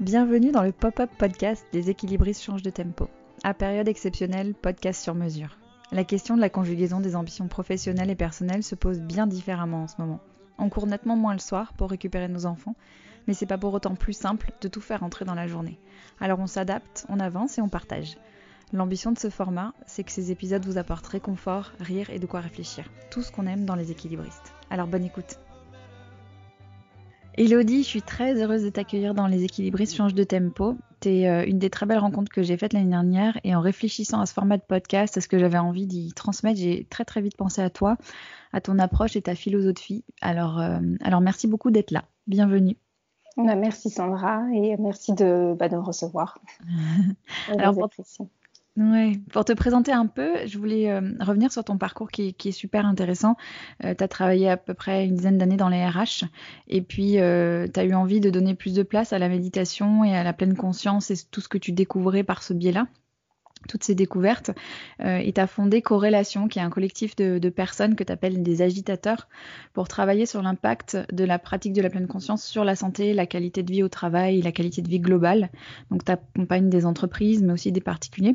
Bienvenue dans le pop-up podcast des équilibristes changent de tempo. À période exceptionnelle, podcast sur mesure. La question de la conjugaison des ambitions professionnelles et personnelles se pose bien différemment en ce moment. On court nettement moins le soir pour récupérer nos enfants, mais c'est pas pour autant plus simple de tout faire entrer dans la journée. Alors on s'adapte, on avance et on partage. L'ambition de ce format, c'est que ces épisodes vous apportent réconfort, rire et de quoi réfléchir. Tout ce qu'on aime dans les équilibristes. Alors bonne écoute. Elodie, je suis très heureuse de t'accueillir dans Les équilibristes change de tempo. Tu es euh, une des très belles rencontres que j'ai faites l'année dernière et en réfléchissant à ce format de podcast, à ce que j'avais envie d'y transmettre, j'ai très très vite pensé à toi, à ton approche et ta philosophie. Alors, euh, alors merci beaucoup d'être là. Bienvenue. Bah, merci Sandra et merci de, bah, de me recevoir. alors, pour, Ouais. Pour te présenter un peu, je voulais euh, revenir sur ton parcours qui, est super intéressant. Euh, tu travaillé à peu près une dizaine d'années dans les RH et puis euh, tu eu envie de donner plus de place à la méditation et à la pleine conscience et tout ce que tu découvrais par ce biais-là toutes ces découvertes euh, et tu as fondé Corrélation, qui est un collectif de, personnes que tu appelles des agitateurs pour travailler sur l'impact de la pratique de la pleine conscience sur la santé, la qualité de vie au travail, la qualité de vie globale. Donc tu accompagnes des entreprises, mais aussi des particuliers.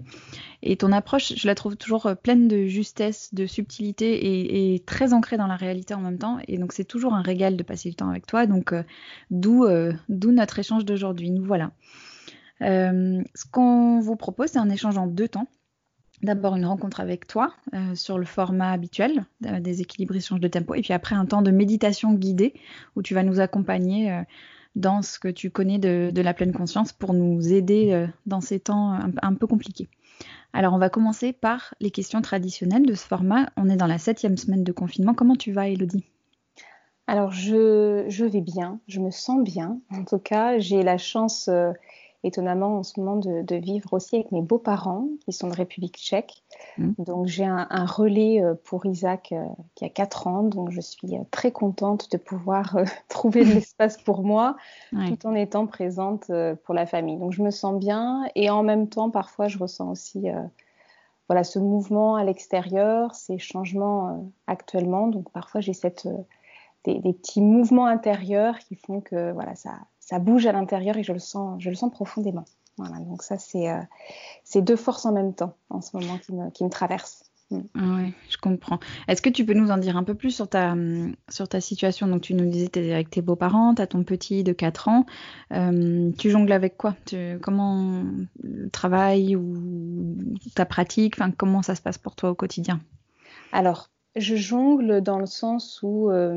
Et ton approche, je la trouve toujours pleine de justesse, de subtilité et, très ancrée dans la réalité en même temps. Et donc c'est toujours un régal de passer du temps avec toi. Donc euh, euh, d'où notre échange d'aujourd'hui. Nous voilà. Euh, ce qu'on vous propose, c'est un échange en deux temps. D'abord une rencontre avec toi euh, sur le format habituel euh, des équilibres échanges de tempo, et puis après un temps de méditation guidée où tu vas nous accompagner dans ce que tu connais de, la pleine conscience pour nous aider dans ces temps un, peu compliqués. Alors on va commencer par les questions traditionnelles de ce format. On est dans la septième semaine de confinement. Comment tu vas, Elodie? Alors je, je, vais bien, je me sens bien. En tout cas, j'ai la chance étonnamment en ce moment de, vivre aussi avec mes beaux-parents qui sont de République tchèque. Mmh. Donc j'ai un, relais euh, pour Isaac euh, qui a 4 ans, donc je suis euh, très contente de pouvoir trouver de l'espace pour moi tout en étant présente pour la famille. Donc je me sens bien et en même temps parfois je ressens aussi voilà ce mouvement à l'extérieur, ces changements actuellement. Donc parfois j'ai cette des, des, petits mouvements intérieurs qui font que voilà ça ça bouge à l'intérieur et je le sens, je le sens profondément. Voilà, donc ça c'est euh, deux forces en même temps en ce moment qui me, qui me traversent. Mm. Ah oui, je comprends. Est-ce que tu peux nous en dire un peu plus sur ta, sur ta situation? Donc, tu nous disais que tu es avec tes beaux-parents, tu as ton petit de 4 ans. Euh, tu jongles avec quoi? Comment le travail ou ta pratique? Enfin, Comment ça se passe pour toi au quotidien? Alors, je jongle dans le sens où, euh,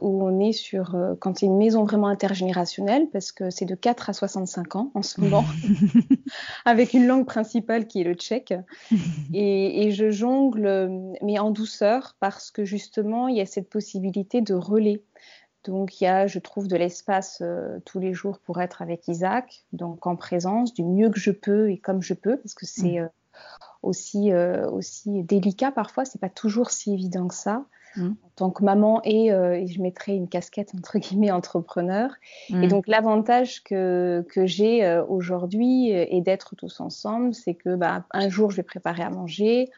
où on est sur, euh, quand c'est une maison vraiment intergénérationnelle, parce que c'est de 4 à 65 ans en ce moment, avec une langue principale qui est le tchèque. Et, et, je jongle, mais en douceur, parce que justement, il y a cette possibilité de relais. Donc, il y a, je trouve, de l'espace euh, tous les jours pour être avec Isaac, donc en présence, du mieux que je peux et comme je peux, parce que c'est mmh aussi, euh, aussi délicat parfois. C'est pas toujours si évident que ça. Mmh. En tant que maman et, euh, je mettrai une casquette entre guillemets entrepreneur. Et mmh. donc l'avantage que, que j'ai euh, aujourd'hui et d'être tous ensemble, c'est que bah, un jour je vais préparer à manger.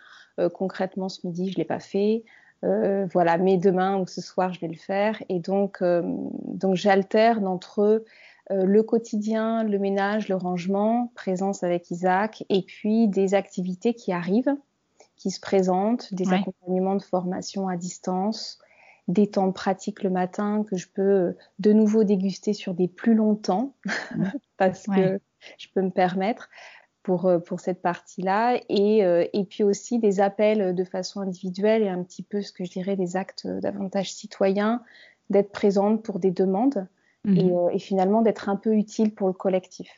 concrètement ce midi je l'ai pas fait. voilà, mais demain ou ce soir je vais le faire. Et donc donc j'alterne entre euh, le quotidien, le ménage, le rangement, présence avec Isaac, et puis des activités qui arrivent, qui se présentent, des accompagnements de formation à distance, des temps pratiques le matin que je peux euh, de nouveau déguster sur des plus longs temps, parce que je peux me permettre pour, euh, pour cette partie-là, et, et puis aussi des appels de façon individuelle et un petit peu ce que je dirais des actes davantage citoyens, d'être présente pour des demandes. Mhm. Euh, et, finalement d'être un peu utile pour le collectif.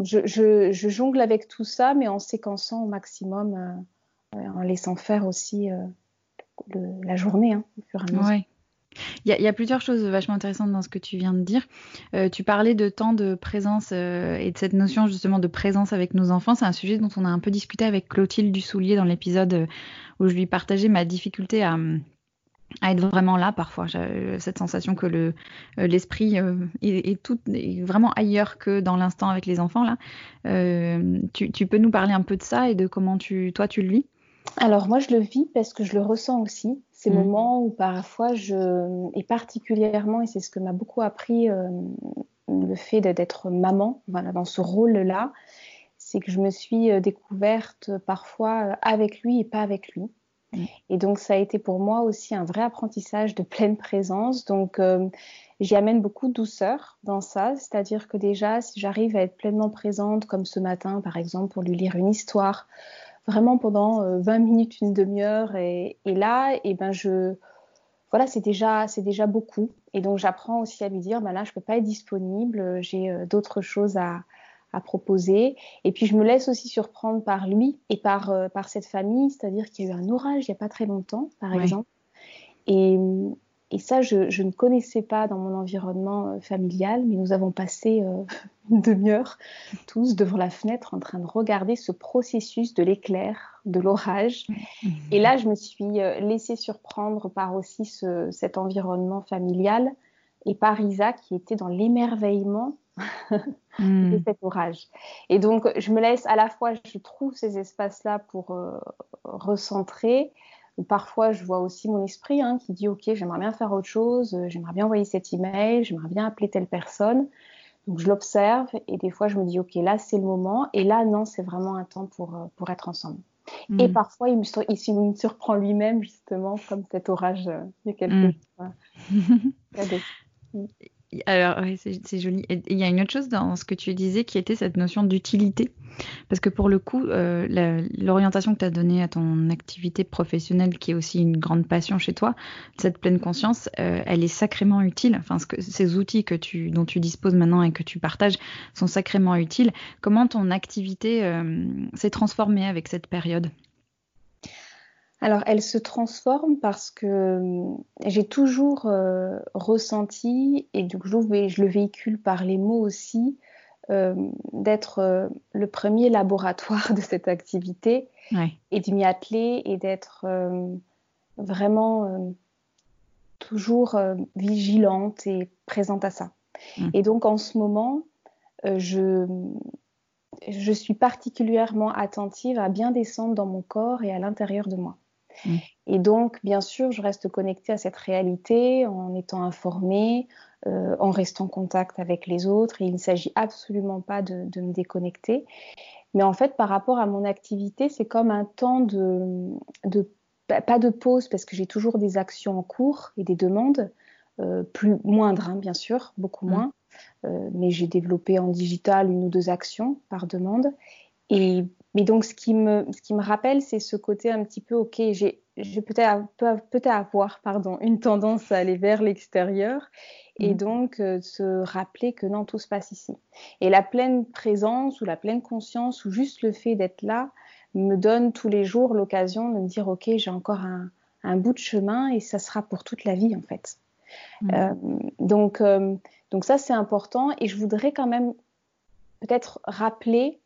je, jongle avec tout ça, mais en séquençant au maximum, euh, euh, en laissant faire aussi la journée hein, au fur et à mesure. Il y, a, plusieurs choses vachement intéressantes dans ce que tu viens de dire. tu parlais de temps de présence et de cette notion justement de présence avec nos enfants. C'est un sujet dont on a un peu discuté avec Clotilde Dussoulier dans l'épisode où je lui partageais ma difficulté à, à être vraiment là parfois. J'ai cette sensation que le euh, l'esprit euh, est, tout est vraiment ailleurs que dans l'instant avec les enfants là. Euh, tu, tu, peux nous parler un peu de ça et de comment tu toi tu le vis? Alors moi je le vis parce que je le ressens aussi. Ces mmh. moments où parfois je et particulièrement et c'est ce que m'a beaucoup appris le fait d'être maman, voilà, dans ce rôle-là, c'est que je me suis euh, découverte parfois avec lui et pas avec lui. Et donc, ça a été pour moi aussi un vrai apprentissage de pleine présence. Donc, j'y amène beaucoup de douceur dans ça. C'est-à-dire que déjà, si j'arrive à être pleinement présente, comme ce matin, par exemple, pour lui lire une histoire, vraiment pendant 20 minutes, une demi-heure, et, là, et eh ben, je voilà, c'est déjà, c'est déjà beaucoup. Et donc, j'apprends aussi à lui dire, bah là, je peux pas être disponible, j'ai euh, d'autres choses à, à, proposer. Et puis, je me laisse aussi surprendre par lui et par, euh, par cette famille, c'est-à-dire qu'il y a eu un orage il n'y a pas très longtemps, par exemple. Et, et ça, je, je, ne connaissais pas dans mon environnement euh, familial, mais nous avons passé euh, une demi-heure tous devant la fenêtre en train de regarder ce processus de l'éclair, de l'orage. Et là, je me suis euh, laissée surprendre par aussi ce, cet environnement familial et par Isa qui était dans l'émerveillement hmm. de cet orage. Et donc, je me laisse à la fois, je trouve ces espaces-là pour euh, recentrer, Parfois, je vois aussi mon esprit hein, qui dit Ok, j'aimerais bien faire autre chose, euh, j'aimerais bien envoyer cet email, j'aimerais bien appeler telle personne. Donc, je l'observe et des fois, je me dis Ok, là, c'est le moment. Et là, non, c'est vraiment un temps pour, euh, pour être ensemble. Hmm. Et parfois, il me, il me surprend lui-même, justement, comme cet orage euh, a quelques jours. Alors, c'est joli. il y a une autre chose dans ce que tu disais qui était cette notion d'utilité. Parce que pour le coup, euh, l'orientation que tu as donnée à ton activité professionnelle, qui est aussi une grande passion chez toi, cette pleine conscience, euh, elle est sacrément utile. Enfin, que, ces outils que tu, dont tu disposes maintenant et que tu partages sont sacrément utiles. Comment ton activité euh, s'est transformée avec cette période? Alors, elle se transforme parce que euh, j'ai toujours euh, ressenti, et du coup, je, le véhicule par les mots aussi, euh, d'être le premier laboratoire de cette activité et de m'y atteler et d'être vraiment toujours vigilante et présente à ça. Mmh. Et donc, en ce moment, je, je suis particulièrement attentive à bien descendre dans mon corps et à l'intérieur de moi. Mm. Et donc, bien sûr, je reste connectée à cette réalité en étant informée, euh, en restant en contact avec les autres. Et il ne s'agit absolument pas de, me déconnecter. Mais en fait, par rapport à mon activité, c'est comme un temps de, pas de pause parce que j'ai toujours des actions en cours et des demandes, euh, plus moindres, hein, bien sûr, beaucoup mm. moins. Euh, mais j'ai développé en digital une ou deux actions par demande. Et mais donc, ce qui me, ce qui me rappelle, c'est ce côté un petit peu, ok, j'ai, peut-être peut avoir pardon, une tendance à aller vers l'extérieur et mmh. donc euh, se rappeler que non, tout se passe ici. Et la pleine présence ou la pleine conscience ou juste le fait d'être là me donne tous les jours l'occasion de me dire, ok, j'ai encore un, un, bout de chemin et ça sera pour toute la vie en fait. Mmh. Euh, donc, euh, donc ça, c'est important et je voudrais quand même peut-être rappeler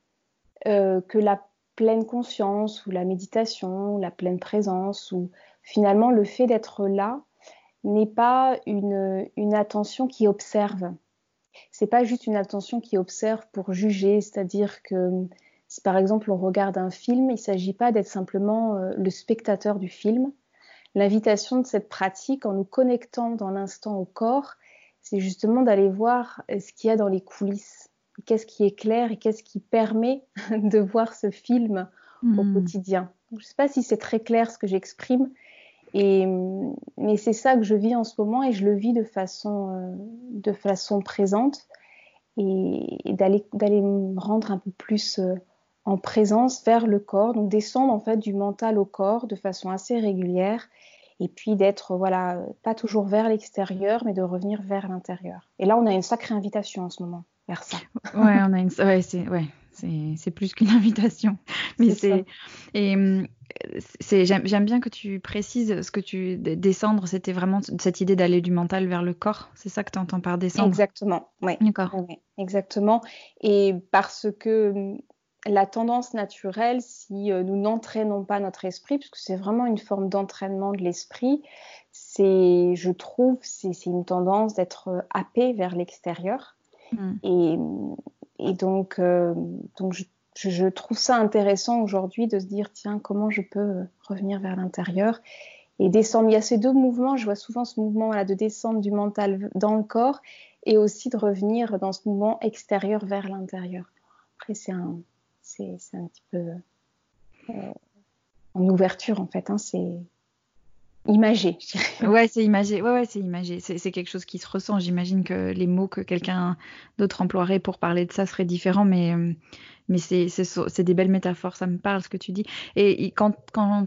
euh, que la pleine conscience ou la méditation, ou la pleine présence, ou finalement le fait d'être là n'est pas une, attention qui observe. C'est pas juste une attention qui observe pour juger, c'est-à-dire que si par exemple on regarde un film, il ne s'agit pas d'être simplement euh, le spectateur du film. L'invitation de cette pratique, en nous connectant dans l'instant au corps, c'est justement d'aller voir ce qu'il y a dans les coulisses qu'est-ce qui est clair et qu'est-ce qui permet de voir ce film au hmm. quotidien. Je ne sais pas si c'est très clair ce que j'exprime, et, mais c'est ça que je vis en ce moment et je le vis de façon, euh, de façon présente et, d'aller, d'aller me rendre un peu plus euh, en présence vers le corps, donc descendre en fait du mental au corps de façon assez régulière et puis d'être voilà pas toujours vers l'extérieur mais de revenir vers l'intérieur. Et là on a une sacrée invitation en ce moment ça. ouais, on a une, ouais, c'est, ouais, c'est, plus qu'une invitation. Mais c'est, et c'est, j'aime, bien que tu précises ce que tu descendre, c'était vraiment cette idée d'aller du mental vers le corps. C'est ça que tu entends par descendre. Exactement. Ouais. D'accord. exactement. Et parce que hum, la tendance naturelle, si euh, nous n'entraînons pas notre esprit, puisque c'est vraiment une forme d'entraînement de l'esprit, c'est, je trouve, c'est, c'est une tendance d'être euh, happé vers l'extérieur. Mm. Et, donc, euh, donc je, trouve ça intéressant aujourd'hui de se dire, tiens, comment je peux revenir vers l'intérieur et descendre. Il y a ces deux mouvements, je vois souvent ce mouvement là, de descendre du mental dans le corps et aussi de revenir dans ce mouvement extérieur vers l'intérieur. Après, c'est un, c'est, un petit peu euh, en ouverture en fait. Hein, c'est imagé. ouais, c'est imagé. Ouais, ouais, c'est imagé. C'est, quelque chose qui se ressent. J'imagine que les mots que quelqu'un d'autre emploierait pour parler de ça seraient différents, mais euh, mais c'est, des belles métaphores. Ça me parle ce que tu dis. Et, quand quand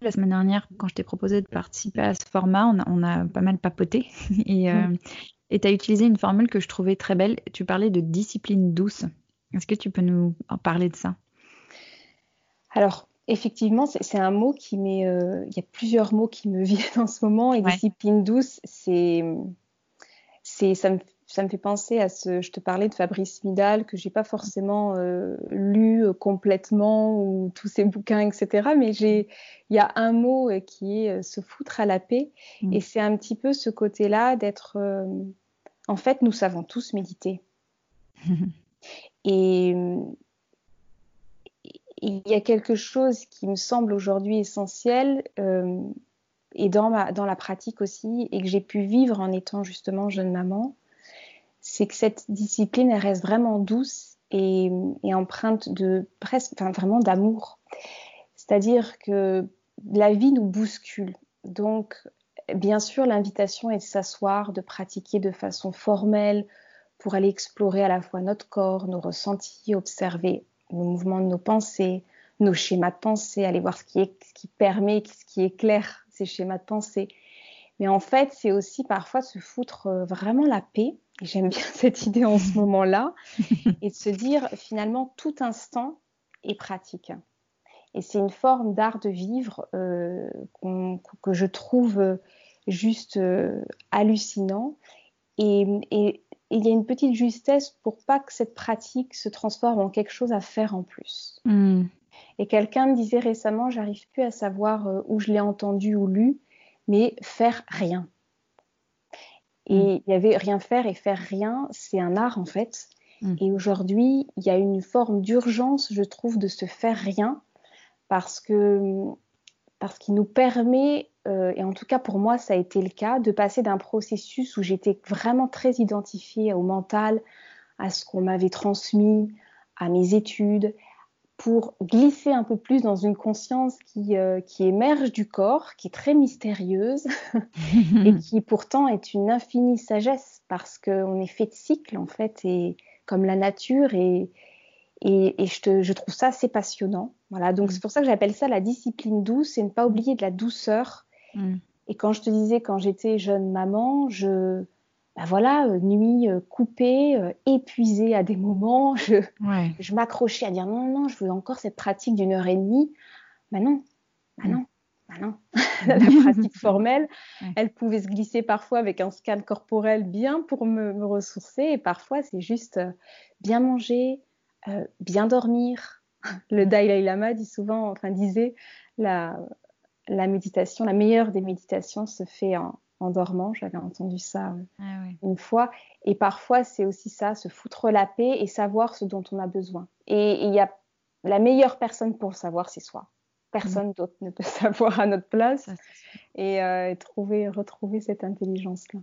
la semaine dernière, quand je t'ai proposé de participer à ce format, on a, on a pas mal papoté. Et euh, mm. tu as utilisé une formule que je trouvais très belle. Tu parlais de discipline douce. Est-ce que tu peux nous en parler de ça? Alors, effectivement, c'est un mot qui met. Euh, il y a plusieurs mots qui me viennent en ce moment. Et discipline douce, c'est. Ça me, ça me fait penser à ce. Je te parlais de Fabrice Midal, que j'ai pas forcément euh, lu complètement, ou tous ses bouquins, etc. Mais il y a un mot euh, qui est se foutre à la paix. Mm. Et c'est un petit peu ce côté-là d'être. en fait, nous savons tous méditer. Et il y a quelque chose qui me semble aujourd'hui essentiel euh, et dans, la pratique aussi, et que j'ai pu vivre en étant justement jeune maman, c'est que cette discipline, reste vraiment douce et, empreinte de presque, enfin vraiment d'amour. C'est-à-dire que la vie nous bouscule. Donc, bien sûr, l'invitation est de s'asseoir, de pratiquer de façon formelle, pour aller explorer à la fois notre corps, nos ressentis, observer nos mouvements de nos pensées, nos schémas de pensée, aller voir ce qui, est, ce qui permet, ce qui éclaire ces schémas de pensée. Mais en fait, c'est aussi parfois se foutre euh, vraiment la paix, et j'aime bien cette idée en ce moment-là, et de se dire finalement tout instant est pratique. Et c'est une forme d'art de vivre euh, que je trouve euh, juste hallucinant. Et, et, il y a une petite justesse pour pas que cette pratique se transforme en quelque chose à faire en plus. Hmm. Et quelqu'un me disait récemment, j'arrive plus à savoir euh, où je l'ai entendu ou lu, mais faire rien. Et hmm. il y avait rien faire et faire rien, c'est un art en fait. Hmm. Et aujourd'hui, il y a une forme d'urgence, je trouve, de se faire rien parce que parce qu'il nous permet euh, et en tout cas pour moi ça a été le cas, de passer d'un processus où j'étais vraiment très identifiée au mental, à ce qu'on m'avait transmis, à mes études, pour glisser un peu plus dans une conscience qui, euh, qui émerge du corps, qui est très mystérieuse et qui pourtant est une infinie sagesse parce qu'on est fait de cycles en fait et comme la nature et, et, et je, te, je, trouve ça assez passionnant. Voilà, donc c'est pour ça que j'appelle ça la discipline douce et ne pas oublier de la douceur Mm. Et quand je te disais, quand j'étais jeune maman, je, bah voilà, euh, nuit euh, coupée, euh, épuisée à des moments, je, je m'accrochais à dire non, non, je veux encore cette pratique d'une heure et demie. Bah non, bah non, bah non. la pratique formelle, elle pouvait se glisser parfois avec un scan corporel bien pour me, me ressourcer, et parfois c'est juste bien manger, bien dormir. Le Dalai Lama dit souvent, enfin disait, la, la méditation, la meilleure des méditations se fait en, dormant. J'avais entendu ça euh, ah une fois. Et parfois, c'est aussi ça, se foutre la paix et savoir ce dont on a besoin. Et il y a la meilleure personne pour le savoir, c'est soi. Personne mm. d'autre ne peut savoir à notre place et, euh, trouver, retrouver cette intelligence-là.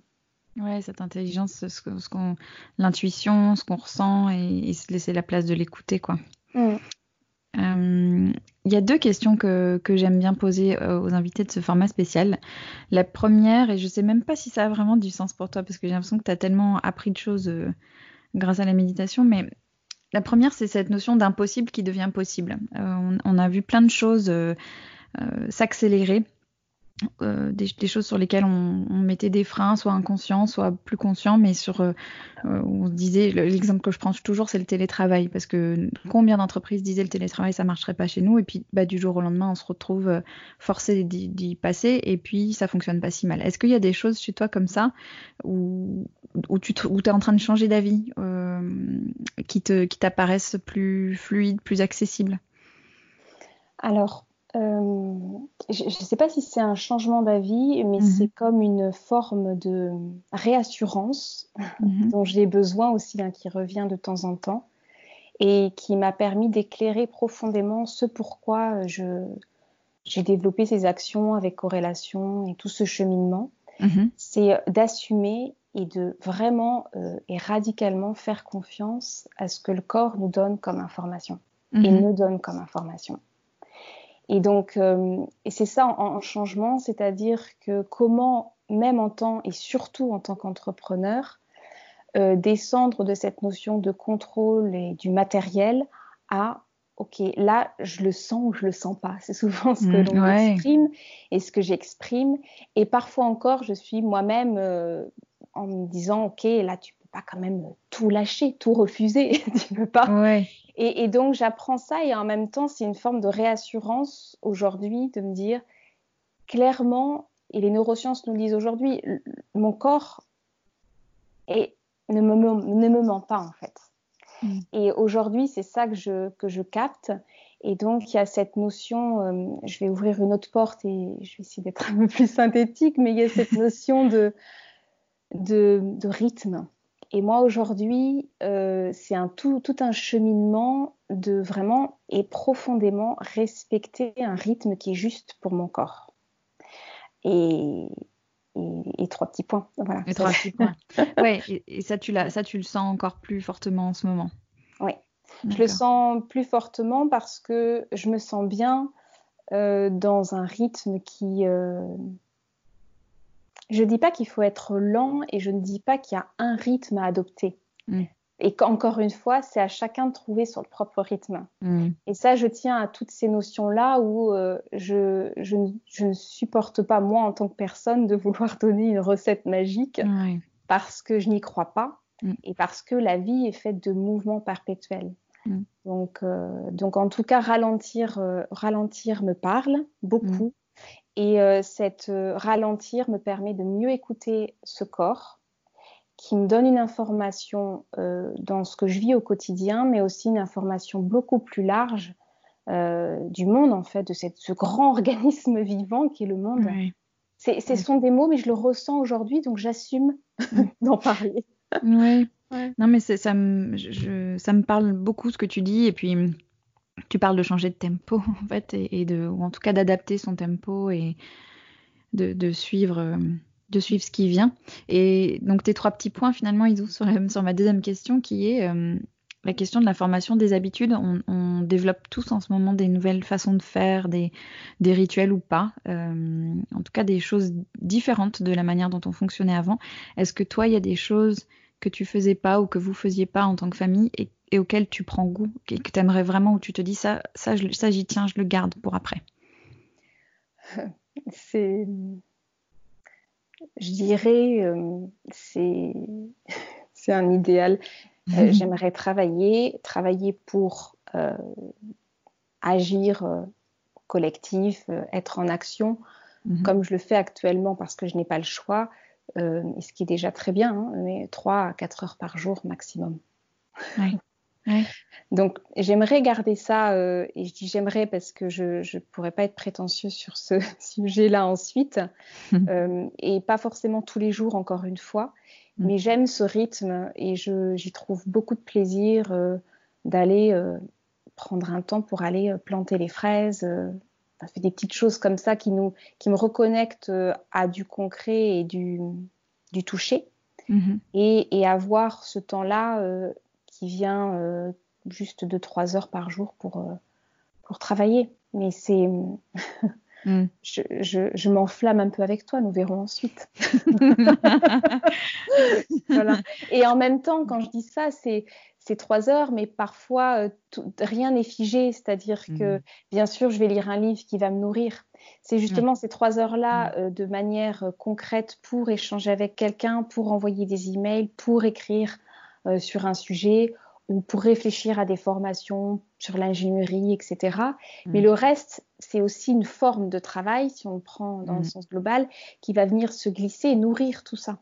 Ouais, cette intelligence, ce, ce l'intuition, ce qu'on ressent et, se laisser la place de l'écouter, quoi. Mm. Euh, il y a deux questions que, j'aime bien poser euh, aux invités de ce format spécial. La première, et je sais même pas si ça a vraiment du sens pour toi, parce que j'ai l'impression que tu as tellement appris de choses euh, grâce à la méditation, mais la première, c'est cette notion d'impossible qui devient possible. On, on, a vu plein de choses s'accélérer euh, des, choses sur lesquelles on, mettait des freins, soit inconscients, soit plus conscients, mais sur, euh, euh, on se disait, l'exemple que je prends toujours, c'est le télétravail, parce que combien d'entreprises disaient le télétravail, ça marcherait pas chez nous, et puis bah, du jour au lendemain, on se retrouve forcé d'y passer, et puis ça fonctionne pas si mal. Est-ce qu'il y a des choses chez toi comme ça, où, où tu es en train de changer d'avis, qui t'apparaissent plus fluides, plus accessibles? Alors, euh, je ne sais pas si c'est un changement d'avis, mais mhm. c'est comme une forme de réassurance mhm. dont j'ai besoin aussi, hein, qui revient de temps en temps et qui m'a permis d'éclairer profondément ce pourquoi je, j'ai développé ces actions avec corrélation et tout ce cheminement, mm-hmm. c'est d'assumer et de vraiment euh, et radicalement faire confiance à ce que le corps nous donne comme information et nous donne comme information. Et donc, euh, et c'est ça en, en changement, c'est-à-dire que comment, même en tant et surtout en tant qu'entrepreneur, euh, descendre de cette notion de contrôle et du matériel à ok, là, je le sens ou je le sens pas. C'est souvent ce que mm, l'on exprime et ce que j'exprime. Et parfois encore, je suis moi-même euh, en me disant, ok, là, tu peux pas quand même tout lâcher, tout refuser. tu peux pas. Et, et, donc, j'apprends ça et en même temps, c'est une forme de réassurance aujourd'hui de me dire clairement, et les neurosciences nous le disent aujourd'hui, mon corps est, ne, me, ne me ment pas en fait. Mm. Et aujourd'hui, c'est ça que je, que je capte. Et donc, il y a cette notion, euh, je vais ouvrir une autre porte et je vais essayer d'être un peu plus synthétique, mais il y a cette notion de, de, de rythme. Et moi, aujourd'hui, euh, c'est un tout, tout un cheminement de vraiment et profondément respecter un rythme qui est juste pour mon corps. Et, et, trois petits points. Voilà. Et trois petits points. ouais, et, ça, tu ça, tu le sens encore plus fortement en ce moment. Oui, je le sens plus fortement parce que je me sens bien euh, dans un rythme qui. Euh... Je ne dis pas qu'il faut être lent et je ne dis pas qu'il y a un rythme à adopter. Mm. Et qu'encore une fois, c'est à chacun de trouver son propre rythme. Mm. Et ça, je tiens à toutes ces notions-là où euh, je, je, je, ne supporte pas, moi, en tant que personne, de vouloir donner une recette magique parce que je n'y crois pas mm. et parce que la vie est faite de mouvements perpétuels. Donc, euh, donc, en tout cas, ralentir, euh, ralentir me parle beaucoup. Et cette ralentir me permet de mieux écouter ce corps, qui me donne une information euh, dans ce que je vis au quotidien, mais aussi une information beaucoup plus large euh, du monde, en fait, de cette, ce grand organisme vivant qui est le monde. C'est, ce sont des mots, mais je le ressens aujourd'hui, donc j'assume d'en parler. Oui. Non, mais ça me, ça me parle beaucoup ce que tu dis, et puis tu parles de changer de tempo, en fait, et, de, ou en tout cas d'adapter son tempo et de, suivre. Euh, de suivre ce qui vient. Et donc tes trois petits points finalement, ils ouvrent sur, sur ma deuxième question qui est euh, la question de la formation des habitudes. On, développe tous en ce moment des nouvelles façons de faire, des, des rituels ou pas, euh, en tout cas des choses différentes de la manière dont on fonctionnait avant. Est-ce que toi, il y a des choses que tu faisais pas ou que vous faisiez pas en tant que famille et, auxquelles tu prends goût et que tu aimerais vraiment, où tu te dis ça, ça, ça j'y tiens, je le garde pour après C'est je dirais, euh, c'est, c'est un idéal. Euh, j'aimerais travailler, travailler pour euh, agir collectif, être en action, mhm. comme je le fais actuellement parce que je n'ai pas le choix, et ce qui est déjà très bien, hein, mais 3 à 4 heures par jour maximum. Oui. Donc j'aimerais garder ça, euh, et je dis j'aimerais parce que je ne pourrais pas être prétentieux sur ce sujet-là ensuite, euh, et pas forcément tous les jours encore une fois, mm. mais j'aime ce rythme et j'y trouve beaucoup de plaisir euh, d'aller prendre un temps pour aller planter les fraises. Ça fait des petites choses comme ça qui, nous, qui me reconnectent à du concret et du, du toucher. Mm-hmm. Et, et, avoir ce temps-là qui vient euh, juste de trois heures par jour pour, euh, pour travailler. Mais c'est. Mm. je, je, je m'enflamme un peu avec toi, nous verrons ensuite. voilà. Et en même temps, quand je dis ça, c'est c'est trois heures, mais parfois euh, rien n'est figé. C'est-à-dire que, mm. bien sûr, je vais lire un livre qui va me nourrir. C'est justement ces trois heures-là, mm. de manière concrète, pour échanger avec quelqu'un, pour envoyer des emails, pour écrire euh, sur un sujet ou pour réfléchir à des formations sur l'ingénierie, etc. Mais mm. le reste, c'est aussi une forme de travail, si on le prend dans le sens global, qui va venir se glisser et nourrir tout ça.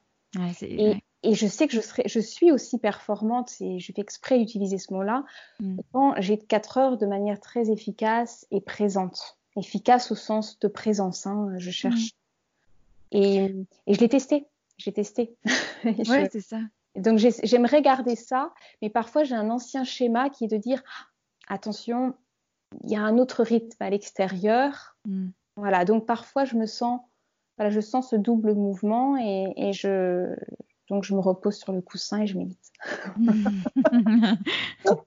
et, je sais que je, serai, je suis aussi performante, et je fais exprès d'utiliser ce mot-là, mm. quand j'ai quatre heures de manière très efficace et présente. Efficace au sens de présence, hein, je cherche. Et, et, je l'ai testé. J'ai testé. oui, c'est ça. Donc j'aimerais garder ça, mais parfois j'ai un ancien schéma qui est de dire attention, il y a un autre rythme à l'extérieur, mm. Voilà, donc parfois je me sens, voilà, je sens ce double mouvement et, je, donc je me repose sur le coussin et je médite.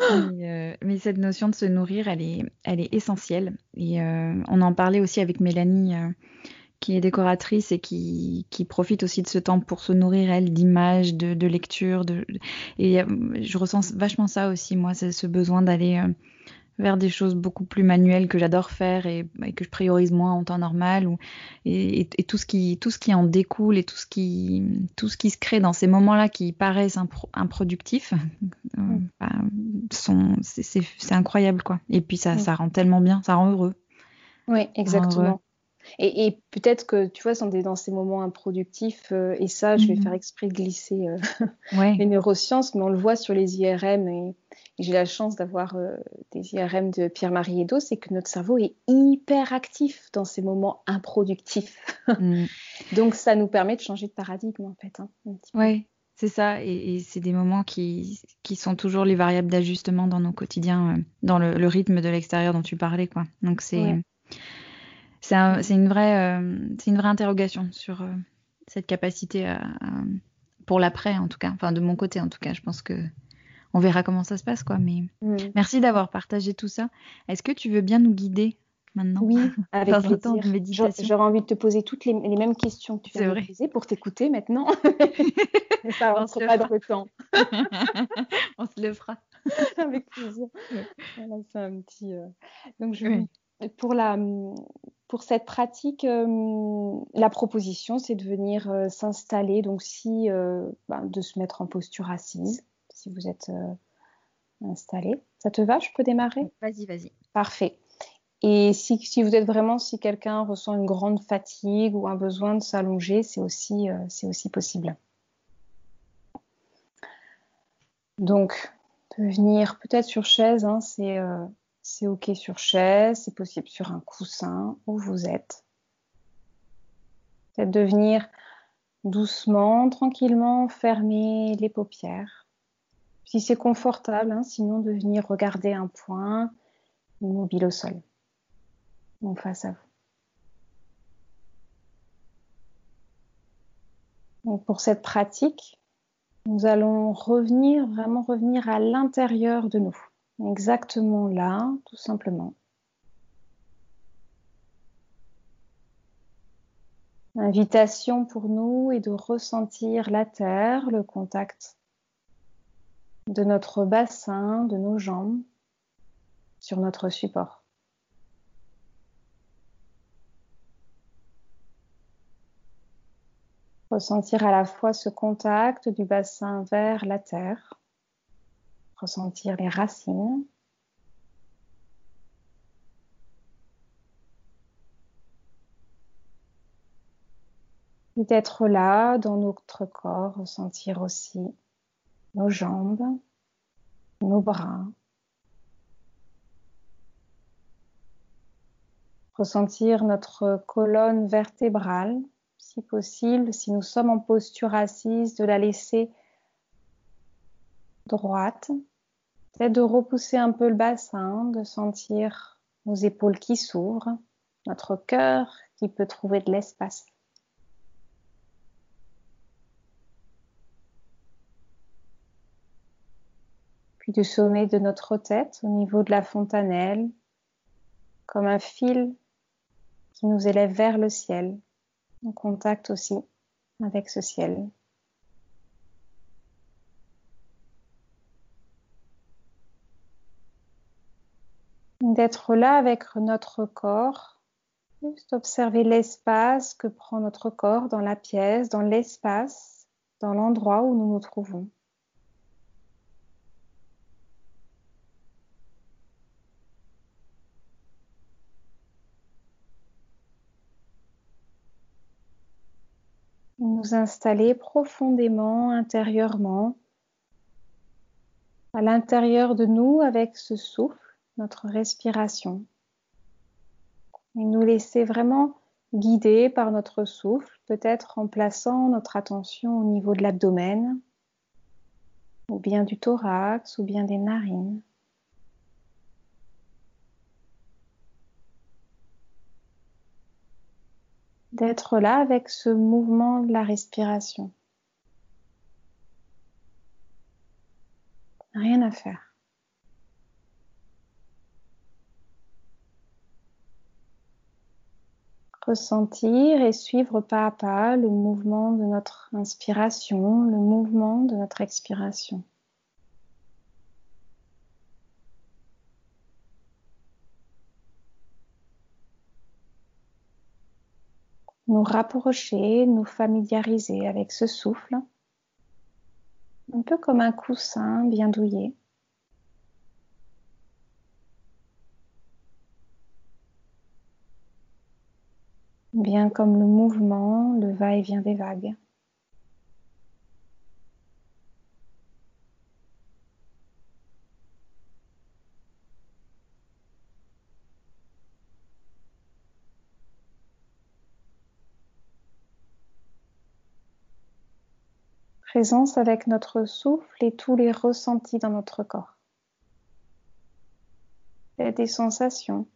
Euh, mais, cette notion de se nourrir, elle est, elle est essentielle. Et euh, on en parlait aussi avec Mélanie, euh, qui est décoratrice et qui, profite aussi de ce temps pour se nourrir, elle, d'images, de, de lecture. De, et je ressens vachement ça aussi, moi, ce besoin d'aller vers des choses beaucoup plus manuelles que j'adore faire et, que je priorise moins en temps normal ou, et, tout ce qui tout ce qui en découle et tout ce qui tout ce qui se crée dans ces moments-là qui paraissent improductifs euh, mm. bah, sont c'est incroyable quoi et puis ça mm. ça rend tellement bien ça rend heureux oui exactement Et, peut-être que tu vois, sont dans ces moments improductifs, euh, et ça, je vais mm. faire exprès de glisser euh, les neurosciences, mais on le voit sur les IRM et, j'ai la chance d'avoir euh, des IRM de Pierre-Marie Edo, c'est que notre cerveau est hyper actif dans ces moments improductifs. Mm. Donc ça nous permet de changer de paradigme en fait. Hein, oui, c'est ça. Et, c'est des moments qui, qui, sont toujours les variables d'ajustement dans nos quotidiens, dans le, rythme de l'extérieur dont tu parlais. Quoi. Donc c'est c'est une, vraie, euh, c'est une vraie interrogation sur cette capacité à, pour l'après en tout cas, enfin de mon côté en tout cas. Je pense que on verra comment ça se passe, quoi. Mais mm. merci d'avoir partagé tout ça. Est-ce que tu veux bien nous guider maintenant? Oui, avec plaisir. J'aurais envie de te poser toutes les, mêmes questions que tu viens de poser pour t'écouter maintenant. ça ne prend pas de temps. on se le fera. avec plaisir. Voilà, c'est un petit. Euh, donc je pour la pour cette pratique, euh, la proposition, c'est de venir euh, s'installer, donc si ben, de se mettre en posture assise, si vous êtes euh, installé. Ça te va? Je peux démarrer? Vas-y, vas-y. Parfait. Et si, si, vous êtes vraiment, si quelqu'un ressent une grande fatigue ou un besoin de s'allonger, c'est aussi, euh, aussi possible. Donc, de venir peut-être sur chaise, hein, c'est, euh, c'est OK sur chaise, c'est possible sur un coussin où vous êtes. Peut-être de venir doucement, tranquillement, fermer les paupières si c'est confortable, hein, sinon de venir regarder un point immobile au sol, en face à vous. pour cette pratique, nous allons revenir, vraiment revenir à l'intérieur de nous, exactement là, tout simplement. L'invitation pour nous est de ressentir la terre, le contact de notre bassin, de nos jambes sur notre support. Ressentir à la fois ce contact du bassin vers la terre, ressentir les racines, d'être là dans notre corps, ressentir aussi nos jambes, nos bras. Ressentir notre colonne vertébrale, si possible, si nous sommes en posture assise, de la laisser droite. Peut-être de repousser un peu le bassin, de sentir nos épaules qui s'ouvrent, notre cœur qui peut trouver de l'espace. du sommet de notre tête au niveau de la fontanelle, comme un fil qui nous élève vers le ciel, en contact aussi avec ce ciel. D'être là avec notre corps, juste observer l'espace que prend notre corps dans la pièce, dans l'espace, dans l'endroit où nous nous trouvons. nous installer profondément intérieurement à l'intérieur de nous avec ce souffle, notre respiration. Et nous laisser vraiment guider par notre souffle, peut-être en plaçant notre attention au niveau de l'abdomen, ou bien du thorax, ou bien des narines. d'être là avec ce mouvement de la respiration. Rien à faire. Ressentir et suivre pas à pas le mouvement de notre inspiration, le mouvement de notre expiration. Nous rapprocher, nous familiariser avec ce souffle, un peu comme un coussin bien douillet. Bien comme le mouvement, le va-et-vient des vagues. Présence avec notre souffle et tous les ressentis dans notre corps. Des sensations.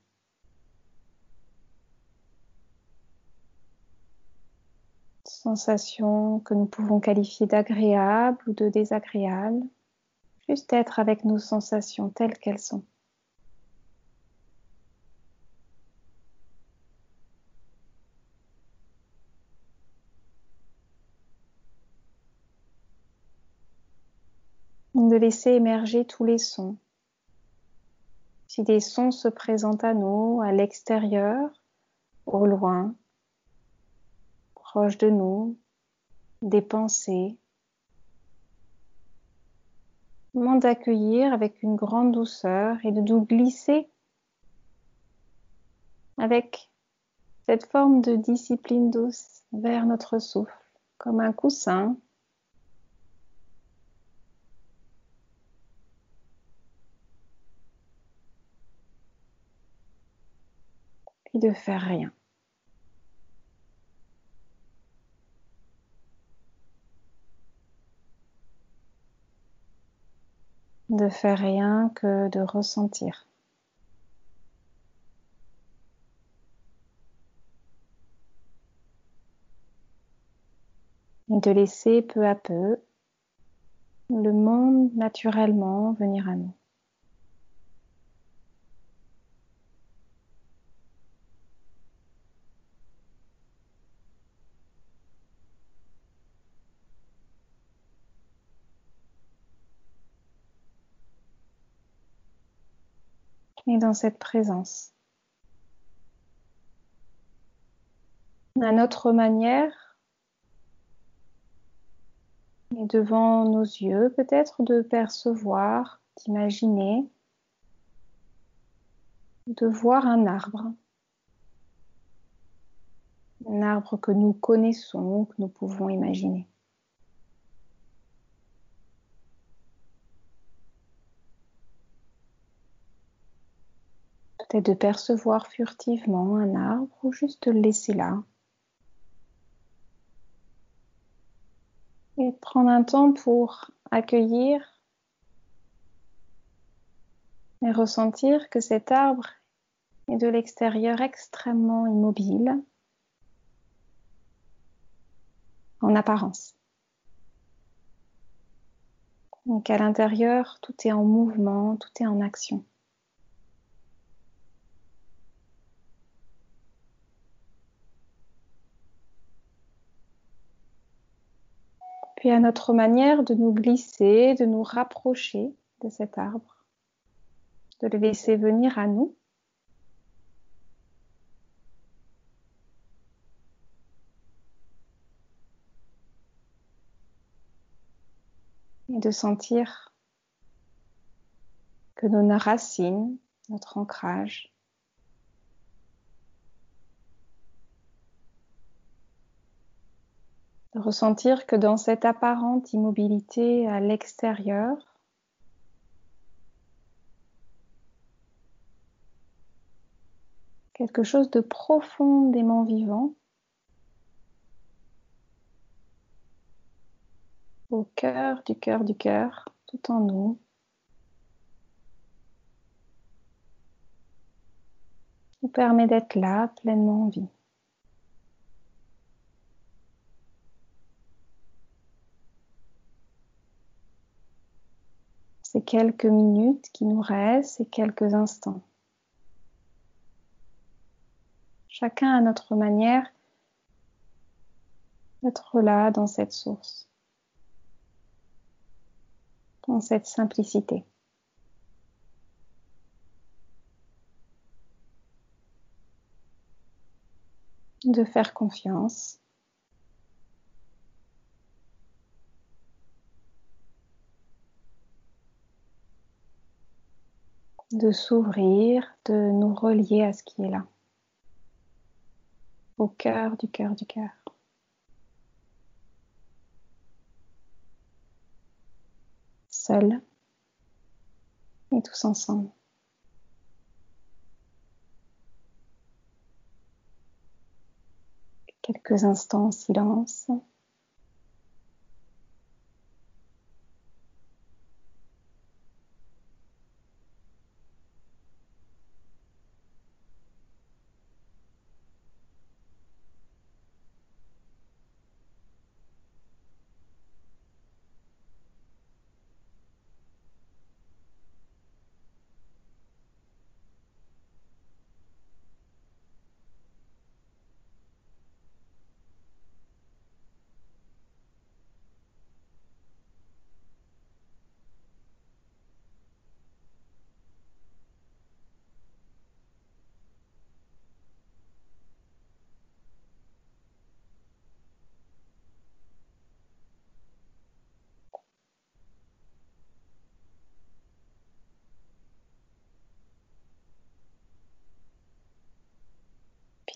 Sensations que nous pouvons qualifier d'agréables ou de désagréables, juste être avec nos sensations telles qu'elles sont. De laisser émerger tous les sons. Si des sons se présentent à nous, à l'extérieur, au loin, proche de nous, des pensées. Moment d'accueillir avec une grande douceur et de nous glisser avec cette forme de discipline douce vers notre souffle, comme un coussin. Puis de faire rien. De faire rien que de ressentir. Et de laisser peu à peu le monde naturellement venir à nous. Et dans cette présence. À notre manière, et devant nos yeux, peut-être de percevoir, d'imaginer, de voir un arbre. Un arbre que nous connaissons, que nous pouvons imaginer. De percevoir furtivement un arbre ou juste le laisser là. Et prendre un temps pour accueillir et ressentir que cet arbre est de l'extérieur extrêmement immobile en apparence. Donc à l'intérieur, tout est en mouvement, tout est en action. Puis à notre manière de nous glisser, de nous rapprocher de cet arbre, de le laisser venir à nous. Et de sentir que nos racines, notre ancrage, de ressentir que dans cette apparente immobilité à l'extérieur, quelque chose de profondément vivant au cœur du cœur du cœur, tout en nous. nous permet d'être là pleinement en vie. Ces quelques minutes qui nous restent, ces quelques instants. Chacun à notre manière d'être là dans cette source, dans cette simplicité. De faire confiance de s'ouvrir, de nous relier à ce qui est là, au cœur du cœur du cœur. Seul et tous ensemble. Quelques instants en silence.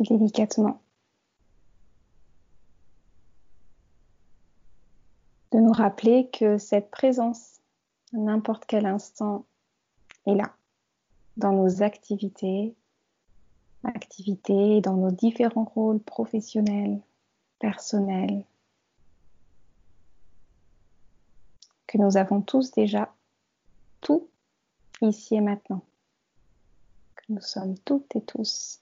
Délicatement. De nous rappeler que cette présence, à n'importe quel instant, est là, dans nos activités, activités, dans nos différents rôles professionnels, personnels, que nous avons tous déjà tout ici et maintenant, que nous sommes toutes et tous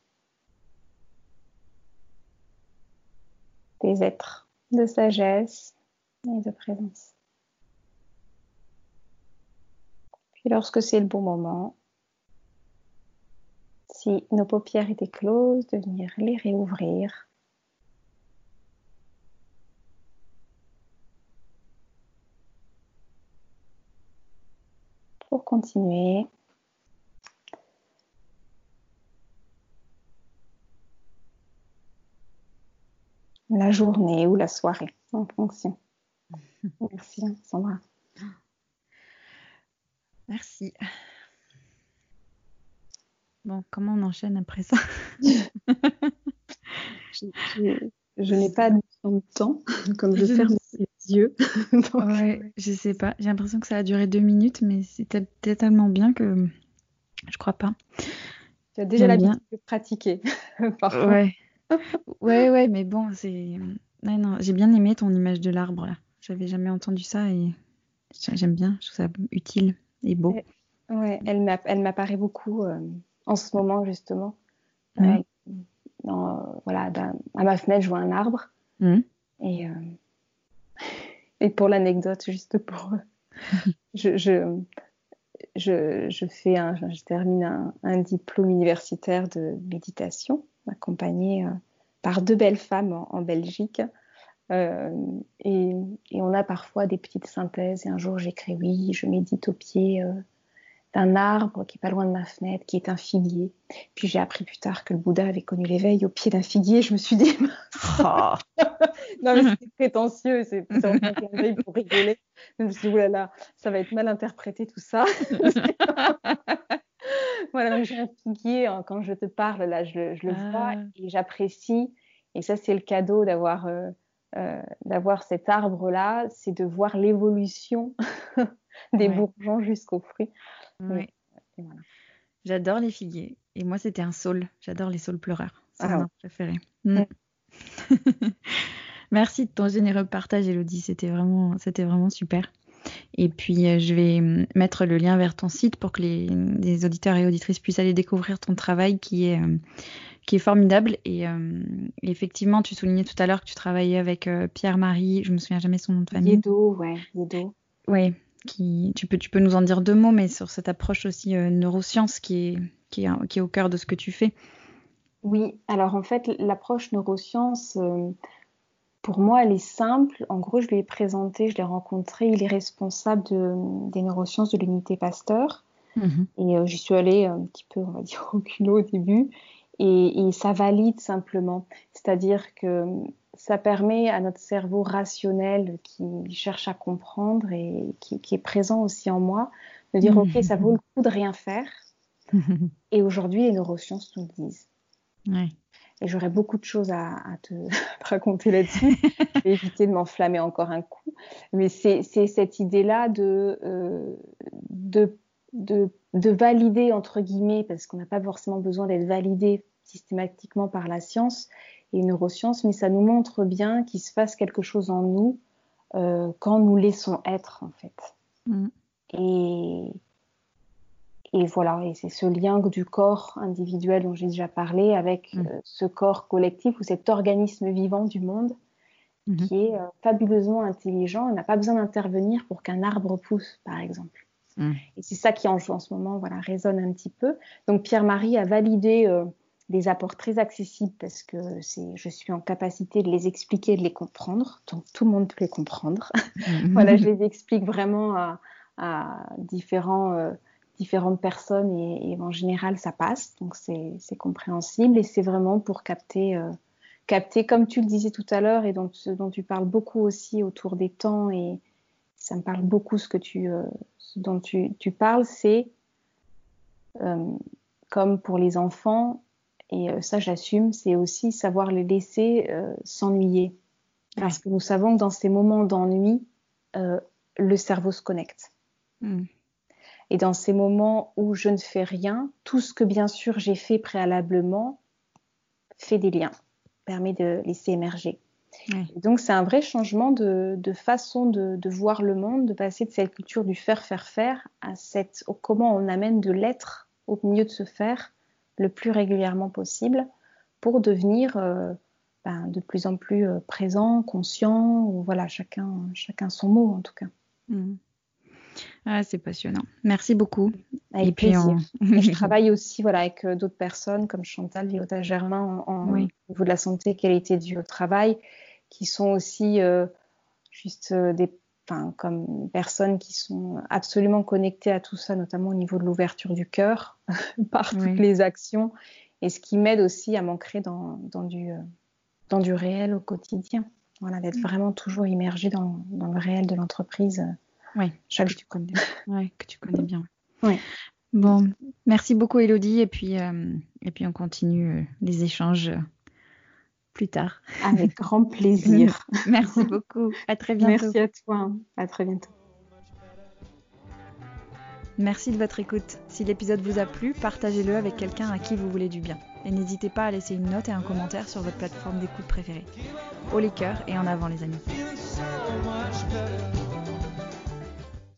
des êtres de sagesse et de présence. Puis lorsque c'est le bon moment, si nos paupières étaient closes, de venir les réouvrir. Pour continuer la journée ou la soirée, en fonction. Merci, Sandra. Merci. Bon, comment on enchaîne après ça? Je, n'ai pas de temps, comme je ferme les yeux. ouais, je sais pas. J'ai l'impression que ça a duré deux minutes, mais c'était tellement bien que je crois pas. Tu as déjà l'habitude de pratiquer. parfois. Ouais. Ouais, ouais, mais bon, c'est. non, j'ai bien aimé ton image de l'arbre là. J'avais jamais entendu ça et j'aime bien. Je trouve ça utile et beau. Ouais, elle m'apparaît beaucoup euh, en ce moment justement. Euh, voilà, à ma fenêtre, je vois un arbre. Mmh. Et, euh, et pour l'anecdote, juste pour. je, je, je, fais un, je termine un, un diplôme universitaire de méditation accompagnée euh, par deux belles femmes en, Belgique. Euh, et, on a parfois des petites synthèses. Et un jour, j'écris oui, je médite au pied euh, d'un arbre qui est pas loin de ma fenêtre, qui est un figuier. Puis j'ai appris plus tard que le Bouddha avait connu l'éveil au pied d'un figuier. Je me suis dit, oh. non mais c'est prétentieux, c'est pour rigoler. Je me suis dit, oulala, ça va être mal interprété tout ça. voilà, j'ai un figuier, hein, quand je te parle, là, je, le vois ah. et j'apprécie. Et ça, c'est le cadeau d'avoir euh, euh, d'avoir cet arbre-là, c'est de voir l'évolution des bourgeons jusqu'au fruit. Oui. J'adore les figuiers. Et moi, c'était un saule. J'adore les saules pleureurs. C'est ah, mon préféré. Mm. Merci de ton généreux partage, Elodie. C'était vraiment, c'était vraiment super. Et puis, euh, je vais euh, mettre le lien vers ton site pour que les, auditeurs et auditrices puissent aller découvrir ton travail qui est, euh, qui est formidable. Et, effectivement, tu soulignais tout à l'heure que tu travaillais avec Pierre-Marie, je me souviens jamais son nom de famille. Yedo, ouais, Yedo. Oui, qui, tu peux, tu peux nous en dire deux mots, mais sur cette approche aussi neurosciences qui est, qui est, qui est au cœur de ce que tu fais. Oui, alors en fait, l'approche neurosciences, pour moi, elle est simple. En gros, je lui ai présenté, je l'ai rencontré. Il est responsable des neurosciences de l'unité Pasteur. Mhm. Et euh, j'y suis allée un petit peu, on va dire, au culot au début. Et, ça valide simplement. C'est-à-dire que ça permet à notre cerveau rationnel qui cherche à comprendre et qui, est présent aussi en moi de dire, OK, ça vaut le coup de rien faire. et aujourd'hui, les neurosciences nous le disent. Ouais. Et j'aurais beaucoup de choses à, te, raconter là-dessus. je vais éviter de m'enflammer encore un coup. Mais c'est cette idée-là de, euh, de, de, de, valider, entre guillemets, parce qu'on n'a pas forcément besoin d'être validé systématiquement par la science et neurosciences, mais ça nous montre bien qu'il se passe quelque chose en nous euh, quand nous laissons être, en fait. Mm. Et, et voilà, et c'est ce lien du corps individuel dont j'ai déjà parlé avec mm. euh, ce corps collectif ou cet organisme vivant du monde mm-hmm. qui est euh, fabuleusement intelligent n'a pas besoin d'intervenir pour qu'un arbre pousse, par exemple. Mm. Et c'est ça qui en, en ce moment voilà, résonne un petit peu. Donc Pierre-Marie a validé euh, des apports très accessibles parce que je suis en capacité de les expliquer, de les comprendre. Donc tout le monde peut les comprendre. Voilà, je les explique vraiment à, à différents différentes personnes et, en général ça passe, donc c'est compréhensible et c'est vraiment pour capter, euh, capter, comme tu le disais tout à l'heure et dont, ce dont tu parles beaucoup aussi autour des temps et ça me parle beaucoup ce que tu, euh, ce dont tu, tu parles, c'est euh, comme pour les enfants et ça j'assume, c'est aussi savoir les laisser s'ennuyer parce que nous savons que dans ces moments d'ennui, le cerveau se connecte. Hmm. Et dans ces moments où je ne fais rien, tout ce que bien sûr j'ai fait préalablement fait des liens, permet de laisser émerger. Donc c'est un vrai changement de, façon de, voir le monde, de passer de cette culture du faire, faire, faire à cette comment on amène de l'être au milieu de se faire le plus régulièrement possible pour devenir euh, ben, de plus en plus euh, présent, conscient, ou voilà, chacun, chacun son mot en tout cas. Mmh. Ah, c'est passionnant. Merci beaucoup. Avec et puis je travaille aussi voilà, avec euh, d'autres personnes comme Chantal Villota Germain en, au niveau de la santé, qualité du travail, qui sont aussi euh, juste euh, des Enfin, comme personnes qui sont absolument connectées à tout ça, notamment au niveau de l'ouverture du cœur par toutes les actions, et ce qui m'aide aussi à m'ancrer dans, dans, du, dans du réel au quotidien. Voilà, d'être mm. vraiment toujours immergé dans, dans le réel de l'entreprise oui, que tu connais, ouais, que tu connais bien. Ouais. Bon, merci beaucoup Elodie et puis euh, et puis on continue euh, les échanges euh, plus tard. Avec grand plaisir. merci beaucoup. À très bientôt. Merci à toi. À très bientôt. Merci de votre écoute. Si l'épisode vous a plu, partagez-le avec quelqu'un à qui vous voulez du bien. Et n'hésitez pas à laisser une note et un commentaire sur votre plateforme d'écoute préférée. Au les cœurs et en avant les amis.